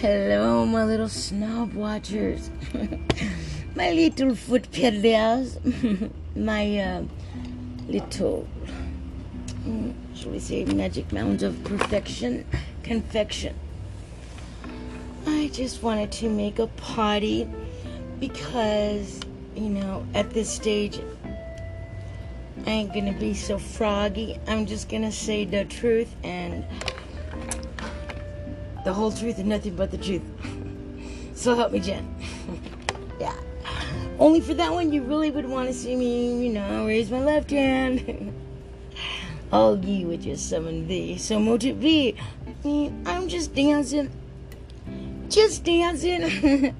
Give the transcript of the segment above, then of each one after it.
Hello, my little snob watchers. my little foot peddlers. my uh, little, mm, shall we say, magic mound of perfection, confection. I just wanted to make a potty because, you know, at this stage, I ain't gonna be so froggy. I'm just gonna say the truth and the whole truth and nothing but the truth. so help me, Jen. yeah. Only for that one, you really would want to see me, you know, raise my left hand. All ye would just summon thee. So motive be. I mean, I'm just dancing. Just dancing.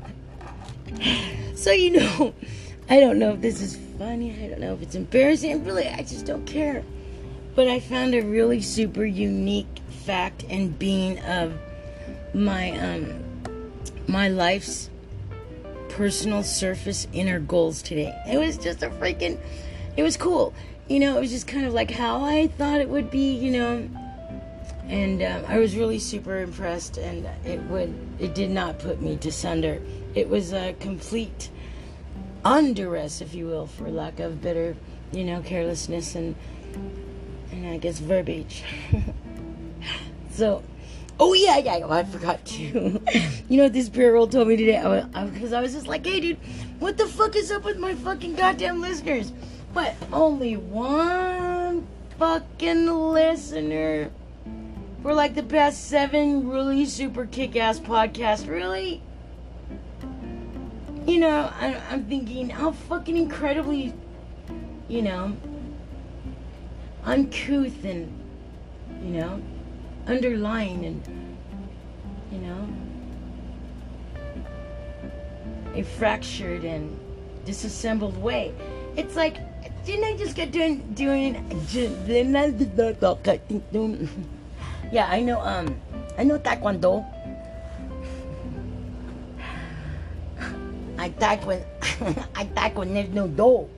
so, you know, I don't know if this is funny. I don't know if it's embarrassing. Really, I just don't care. But I found a really super unique fact and being of my um my life's personal surface inner goals today. It was just a freaking it was cool. You know, it was just kind of like how I thought it would be, you know. And um, I was really super impressed and it would it did not put me to sunder. It was a complete unduress, if you will, for lack of better, you know, carelessness and and I guess verbiage. so Oh yeah, yeah. Oh, I forgot to. you know what this girl told me today? Because I, I, I was just like, hey, dude, what the fuck is up with my fucking goddamn listeners? But only one fucking listener for like the past seven really super kick-ass podcasts. Really? You know, I, I'm thinking how fucking incredibly, you know, uncouth and, you know, underlying and you know a fractured and disassembled way. It's like didn't I just get doing doing yeah I know um I know taekwondo. I taekwondo I taekwondo there's no. Do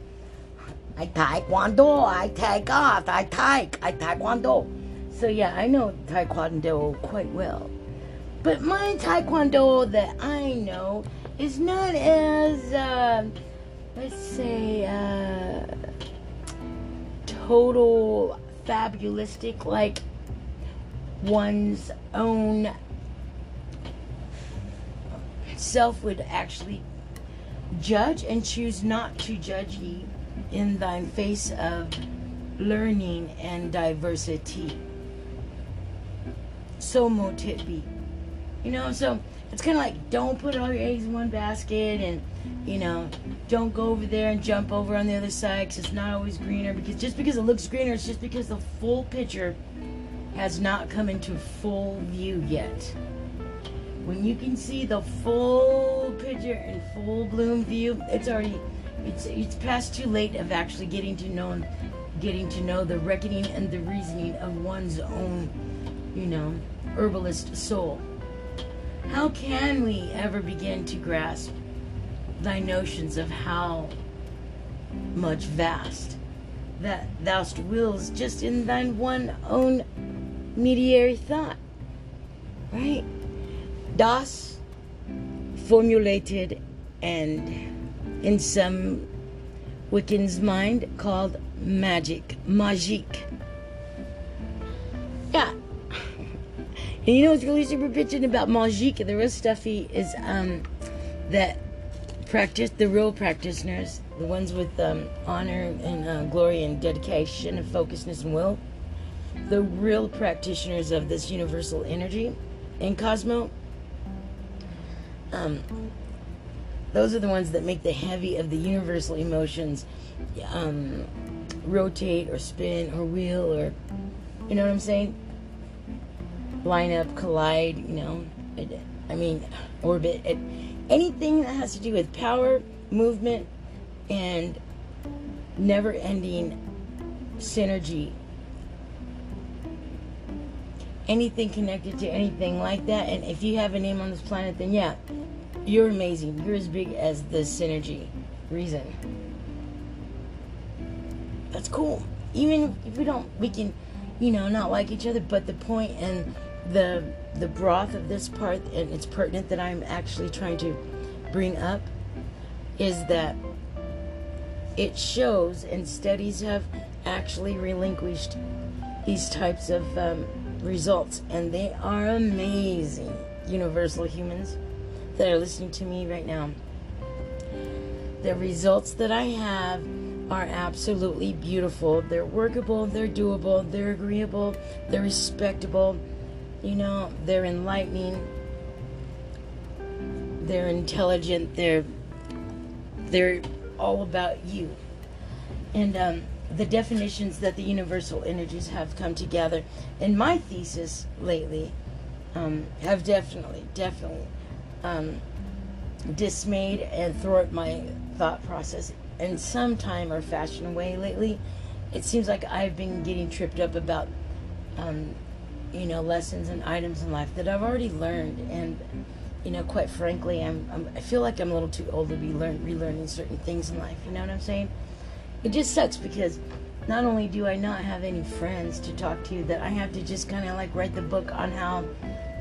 I taekwondo I take off I taek I taekwondo so yeah, I know Taekwondo quite well. But my Taekwondo that I know is not as, uh, let's say, uh, total fabulistic like one's own self would actually judge and choose not to judge ye in thine face of learning and diversity so mote be. You know, so it's kind of like don't put all your eggs in one basket and, you know, don't go over there and jump over on the other side because it's not always greener. Because just because it looks greener, it's just because the full picture has not come into full view yet. When you can see the full picture in full bloom view, it's already it's it's past too late of actually getting to know getting to know the reckoning and the reasoning of one's own, you know, herbalist soul. How can we ever begin to grasp thy notions of how much vast that thou wills just in thine one own mediary thought? Right? Das formulated and in some Wiccan's mind called magic, magique. And you know what's really super bitching about Magique and the real stuffy is um, that practice the real practitioners, the ones with um, honor and uh, glory and dedication and focusness and will, the real practitioners of this universal energy in Cosmo. Um, those are the ones that make the heavy of the universal emotions um, rotate or spin or wheel or you know what I'm saying? Line up, collide, you know, I mean, orbit, anything that has to do with power, movement, and never ending synergy. Anything connected to anything like that, and if you have a name on this planet, then yeah, you're amazing. You're as big as the synergy reason. That's cool. Even if we don't, we can, you know, not like each other, but the point and the the broth of this part, and it's pertinent that I'm actually trying to bring up, is that it shows, and studies have actually relinquished these types of um, results, and they are amazing. Universal humans that are listening to me right now. The results that I have are absolutely beautiful. They're workable, they're doable, they're agreeable, they're respectable, you know, they're enlightening, they're intelligent, they're they're all about you. And um, the definitions that the universal energies have come together in my thesis lately um, have definitely, definitely um, dismayed and thwarted my thought process in some time or fashion way lately. It seems like I've been getting tripped up about, um, you know, lessons and items in life that I've already learned, and you know, quite frankly, I'm, I'm I feel like I'm a little too old to be learn relearning certain things in life. You know what I'm saying? It just sucks because not only do I not have any friends to talk to, that I have to just kind of like write the book on how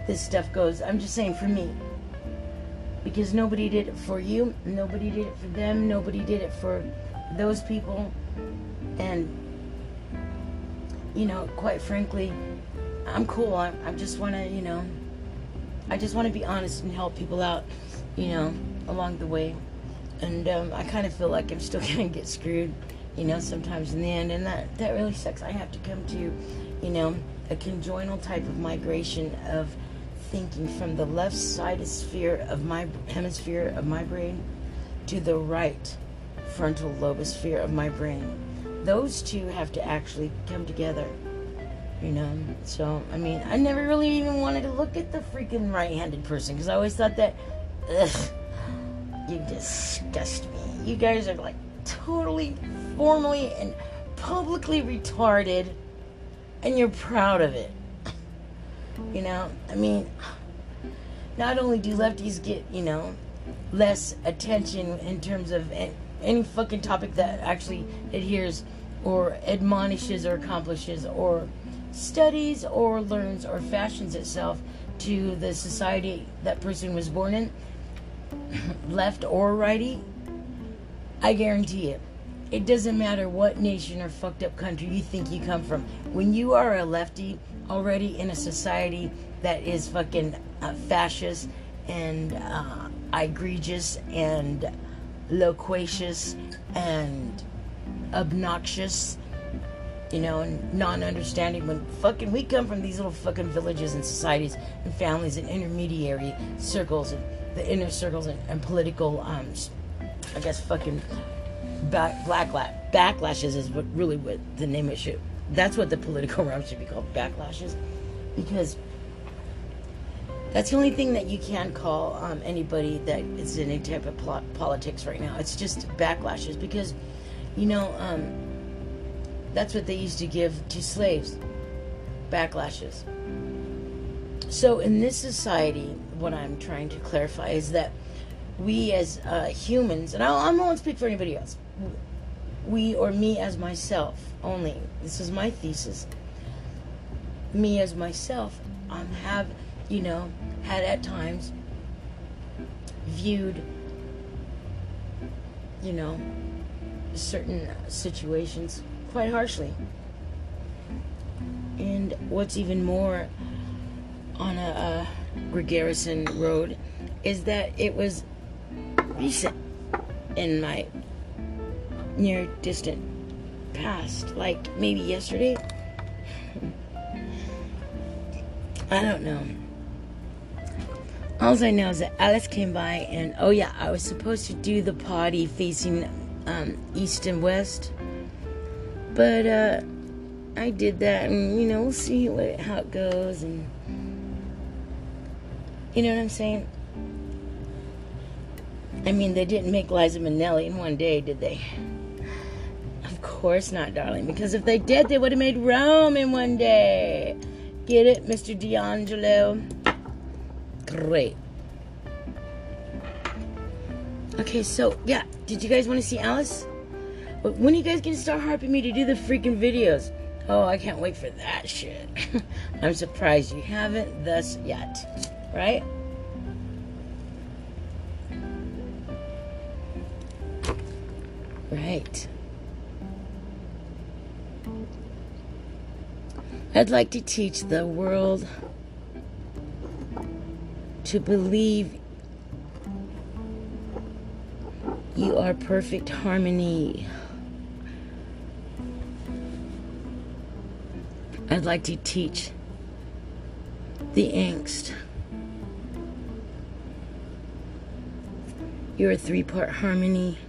this stuff goes. I'm just saying for me. Because nobody did it for you, nobody did it for them, nobody did it for those people. And, you know, quite frankly, I'm cool. I, I just want to, you know, I just want to be honest and help people out, you know, along the way. And um, I kind of feel like I'm still going to get screwed, you know, sometimes in the end. And that, that really sucks. I have to come to, you know, a conjoinal type of migration of thinking from the left side sphere of my hemisphere of my brain to the right frontal lobosphere of my brain. Those two have to actually come together. You know, so I mean, I never really even wanted to look at the freaking right-handed person because I always thought that, ugh, you disgust me. You guys are like totally, formally, and publicly retarded, and you're proud of it. You know, I mean, not only do lefties get, you know, less attention in terms of any fucking topic that actually adheres or admonishes or accomplishes or studies or learns or fashions itself to the society that person was born in, left or righty, I guarantee it. It doesn't matter what nation or fucked up country you think you come from. When you are a lefty, already in a society that is fucking uh, fascist and uh, egregious and loquacious and obnoxious, you know, and non-understanding. When fucking we come from these little fucking villages and societies and families and intermediary circles and the inner circles and, and political, um, I guess, fucking back, black backlashes is what really what the name it should that's what the political realm should be called backlashes because that's the only thing that you can call um, anybody that is in any type of pl- politics right now it's just backlashes because you know um, that's what they used to give to slaves backlashes so in this society what i'm trying to clarify is that we as uh, humans and I, I won't speak for anybody else we or me as myself only. This is my thesis. Me as myself um, have, you know, had at times viewed, you know, certain situations quite harshly. And what's even more on a, a Garrison Road is that it was recent in my near distant past, like maybe yesterday. I don't know. All I know is that Alice came by, and oh yeah, I was supposed to do the potty facing um, east and west, but uh, I did that, and you know we'll see what, how it goes, and you know what I'm saying. I mean, they didn't make Liza Minnelli in one day, did they? Of course not, darling, because if they did, they would have made Rome in one day. Get it, Mr. D'Angelo? Great. Okay, so, yeah, did you guys want to see Alice? But when are you guys to start harping me to do the freaking videos? Oh, I can't wait for that shit. I'm surprised you haven't thus yet, right? Right. I'd like to teach the world to believe you are perfect harmony. I'd like to teach the angst. You're a three part harmony.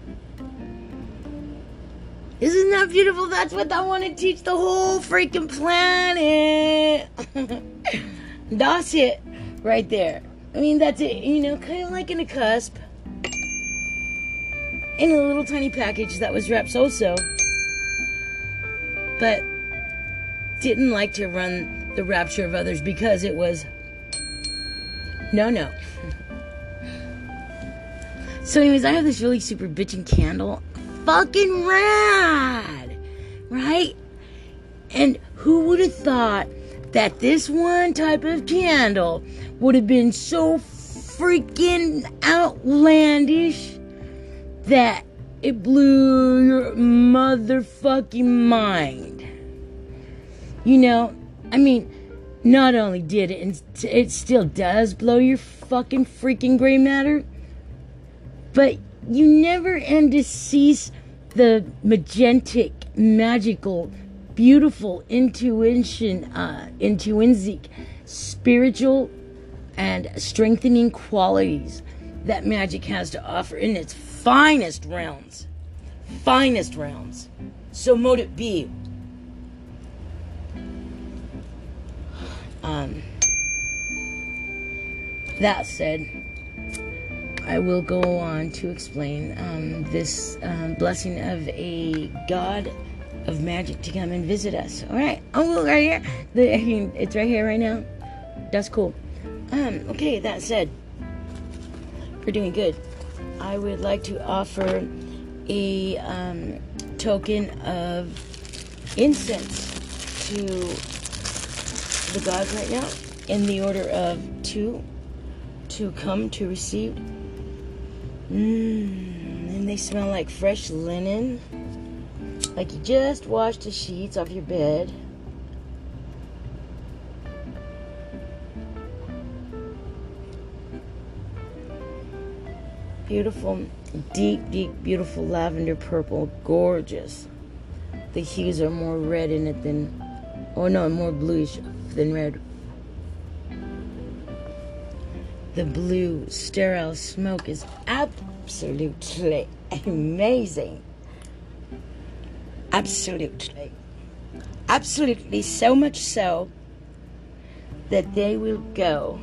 Isn't that beautiful? That's what I want to teach the whole freaking planet. that's it right there. I mean, that's it. You know, kind of like in a cusp. In a little tiny package that was wrapped so so. But didn't like to run the rapture of others because it was no no. so, anyways, I have this really super bitchin' candle. Fucking rad! Right? And who would have thought that this one type of candle would have been so freaking outlandish that it blew your motherfucking mind? You know, I mean, not only did it, it still does blow your fucking freaking gray matter, but you never end to cease the magentic, magical, beautiful intuition, uh, intrinsic, spiritual, and strengthening qualities that magic has to offer in its finest realms. Finest realms. So mote it be. Um, that said, I will go on to explain um, this um, blessing of a god of magic to come and visit us. All right, oh, right here. The, I mean, it's right here right now. That's cool. Um, okay, that said, we're doing good. I would like to offer a um, token of incense to the gods right now in the order of two to come to receive. Mmm, and they smell like fresh linen, like you just washed the sheets off your bed. Beautiful, deep, deep, beautiful lavender purple, gorgeous. The hues are more red in it than, oh no, more bluish than red. The blue sterile smoke is absolutely amazing. Absolutely. Absolutely so much so that they will go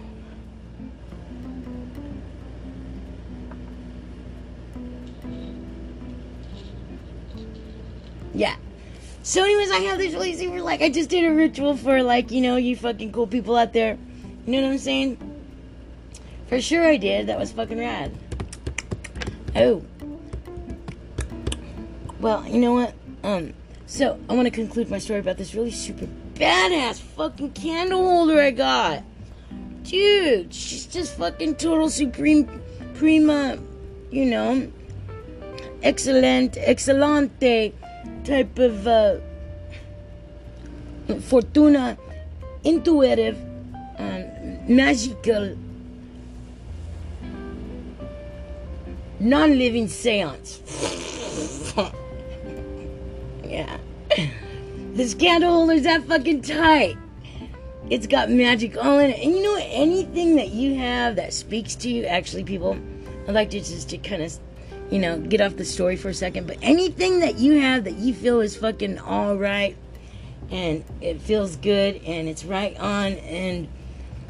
So, anyways, I have this really super like I just did a ritual for like you know you fucking cool people out there. You know what I'm saying? For sure I did. That was fucking rad. Oh. Well, you know what? Um. So I want to conclude my story about this really super badass fucking candle holder I got. Dude, she's just fucking total supreme prima, you know, excellent, excellente type of uh, fortuna, intuitive, um, magical, non living seance. yeah. This candle holder's that fucking tight. It's got magic all in it. And you know? Anything that you have that speaks to you, actually, people, I'd like to just to kind of you know, get off the story for a second, but anything that you have that you feel is fucking all right and it feels good and it's right on and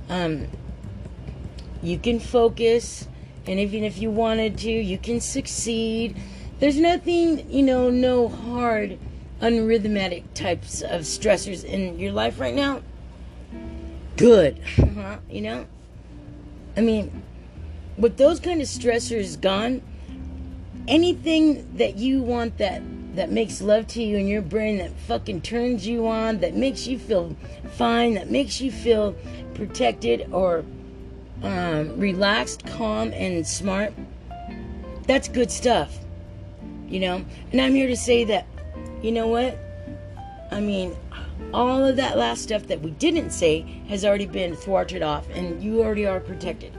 um you can focus and even if you wanted to, you can succeed. There's nothing, you know, no hard unrhythmatic types of stressors in your life right now. Good. you know? I mean, with those kind of stressors gone, anything that you want that that makes love to you in your brain, that fucking turns you on, that makes you feel fine, that makes you feel protected or um, relaxed, calm, and smart, that's good stuff. You know? And I'm here to say that, you know what? I mean, all of that last stuff that we didn't say has already been thwarted off, and you already are protected,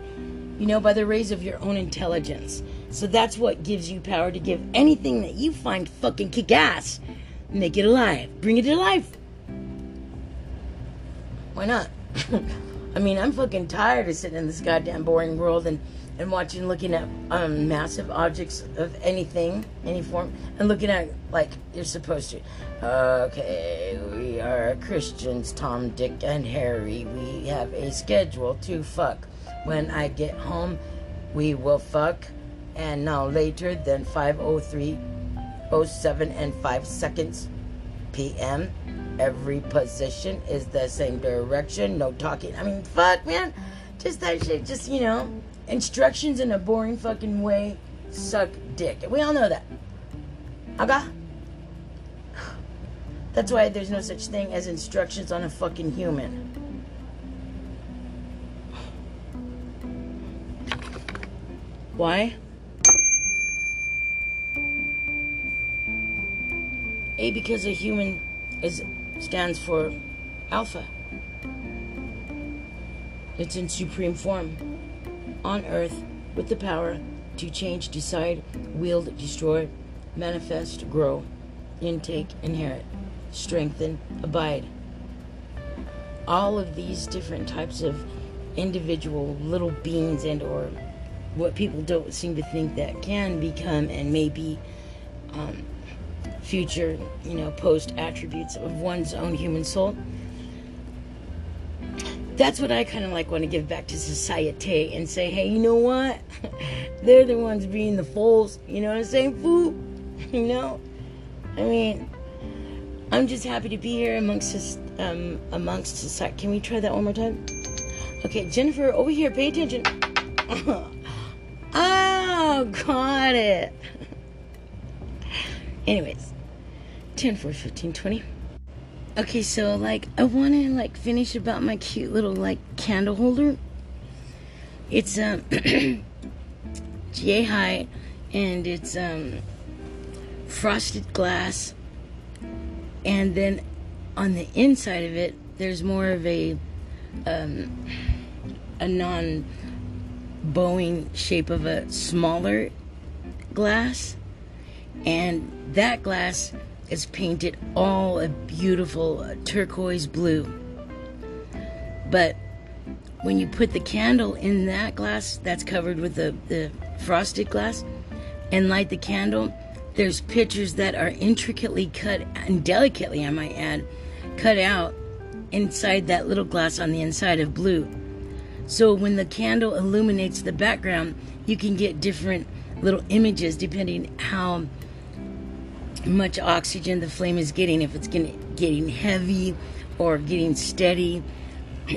you know, by the rays of your own intelligence. So that's what gives you power to give anything that you find fucking kick ass. Make it alive. Bring it to life. Why not? I mean, I'm fucking tired of sitting in this goddamn boring world and, and watching, looking at um, massive objects of anything, any form, and looking at like you're supposed to. Okay, we are Christians, Tom, Dick, and Harry. We have a schedule to fuck. When I get home, we will fuck and now later than 50307 and 5 seconds p.m. Every position is the same direction, no talking. I mean, fuck, man. Just that shit, just, you know, instructions in a boring fucking way suck dick. We all know that. Okay? That's why there's no such thing as instructions on a fucking human. Why? A because a human is stands for alpha. It's in supreme form on earth with the power to change, decide, wield, destroy, manifest, grow, intake, inherit, strengthen, abide. All of these different types of individual little beings and or what people don't seem to think that can become and may be um, future, you know, post attributes of one's own human soul. That's what I kind of like want to give back to society and say, hey, you know what? They're the ones being the fools. You know what I'm saying? Fool. You know? I mean, I'm just happy to be here amongst us, um, amongst society. Can we try that one more time? Okay, Jennifer, over here, pay attention. oh, got it. Anyways, 10, 4, 15, 20. Okay, so like I want to like finish about my cute little like candle holder. It's um GA high and it's um frosted glass and then on the inside of it there's more of a um a non bowing shape of a smaller glass and that glass is painted all a beautiful uh, turquoise blue. But when you put the candle in that glass that's covered with the, the frosted glass and light the candle, there's pictures that are intricately cut and delicately, I might add, cut out inside that little glass on the inside of blue. So when the candle illuminates the background, you can get different little images depending how much oxygen the flame is getting, if it's getting, getting heavy or getting steady.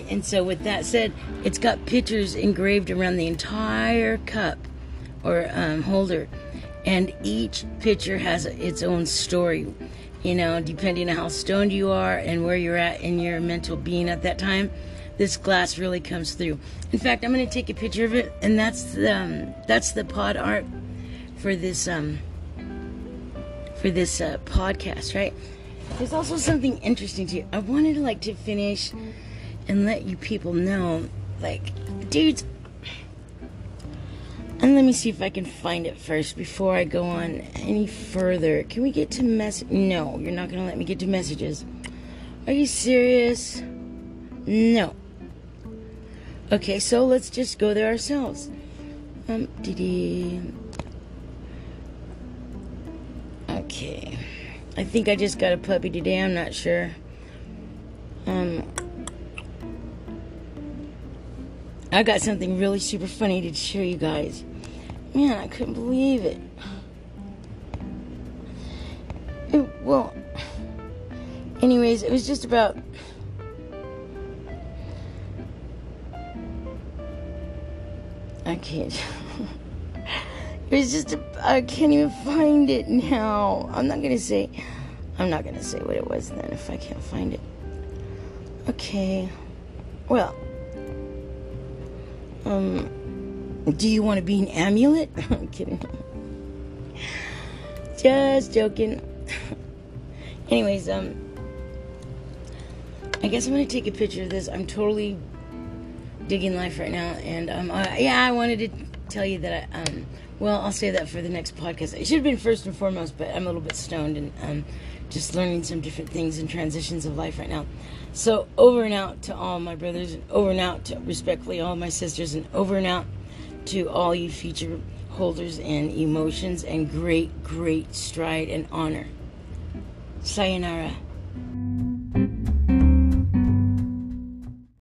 And so, with that said, it's got pictures engraved around the entire cup or um, holder, and each picture has its own story. You know, depending on how stoned you are and where you're at in your mental being at that time, this glass really comes through. In fact, I'm going to take a picture of it, and that's the, um, that's the pod art for this um, for this uh, podcast, right? There's also something interesting to you. I wanted to like to finish and let you people know, like, dudes. And let me see if I can find it first before I go on any further. Can we get to mess? No, you're not gonna let me get to messages. Are you serious? No. Okay, so let's just go there ourselves. Um, did Okay. I think I just got a puppy today. I'm not sure. Um, I got something really super funny to show you guys. Man, I couldn't believe it. it well, anyways, it was just about. I can't. It's just, I can't even find it now. I'm not gonna say, I'm not gonna say what it was then if I can't find it. Okay. Well, um, do you want to be an amulet? I'm kidding. Just joking. Anyways, um, I guess I'm gonna take a picture of this. I'm totally digging life right now, and um, uh, yeah, I wanted to tell you that I, um, well, I'll say that for the next podcast. It should have been first and foremost, but I'm a little bit stoned and um, just learning some different things and transitions of life right now. So over and out to all my brothers, and over and out to respectfully all my sisters, and over and out to all you future holders and emotions and great, great stride and honor. Sayonara.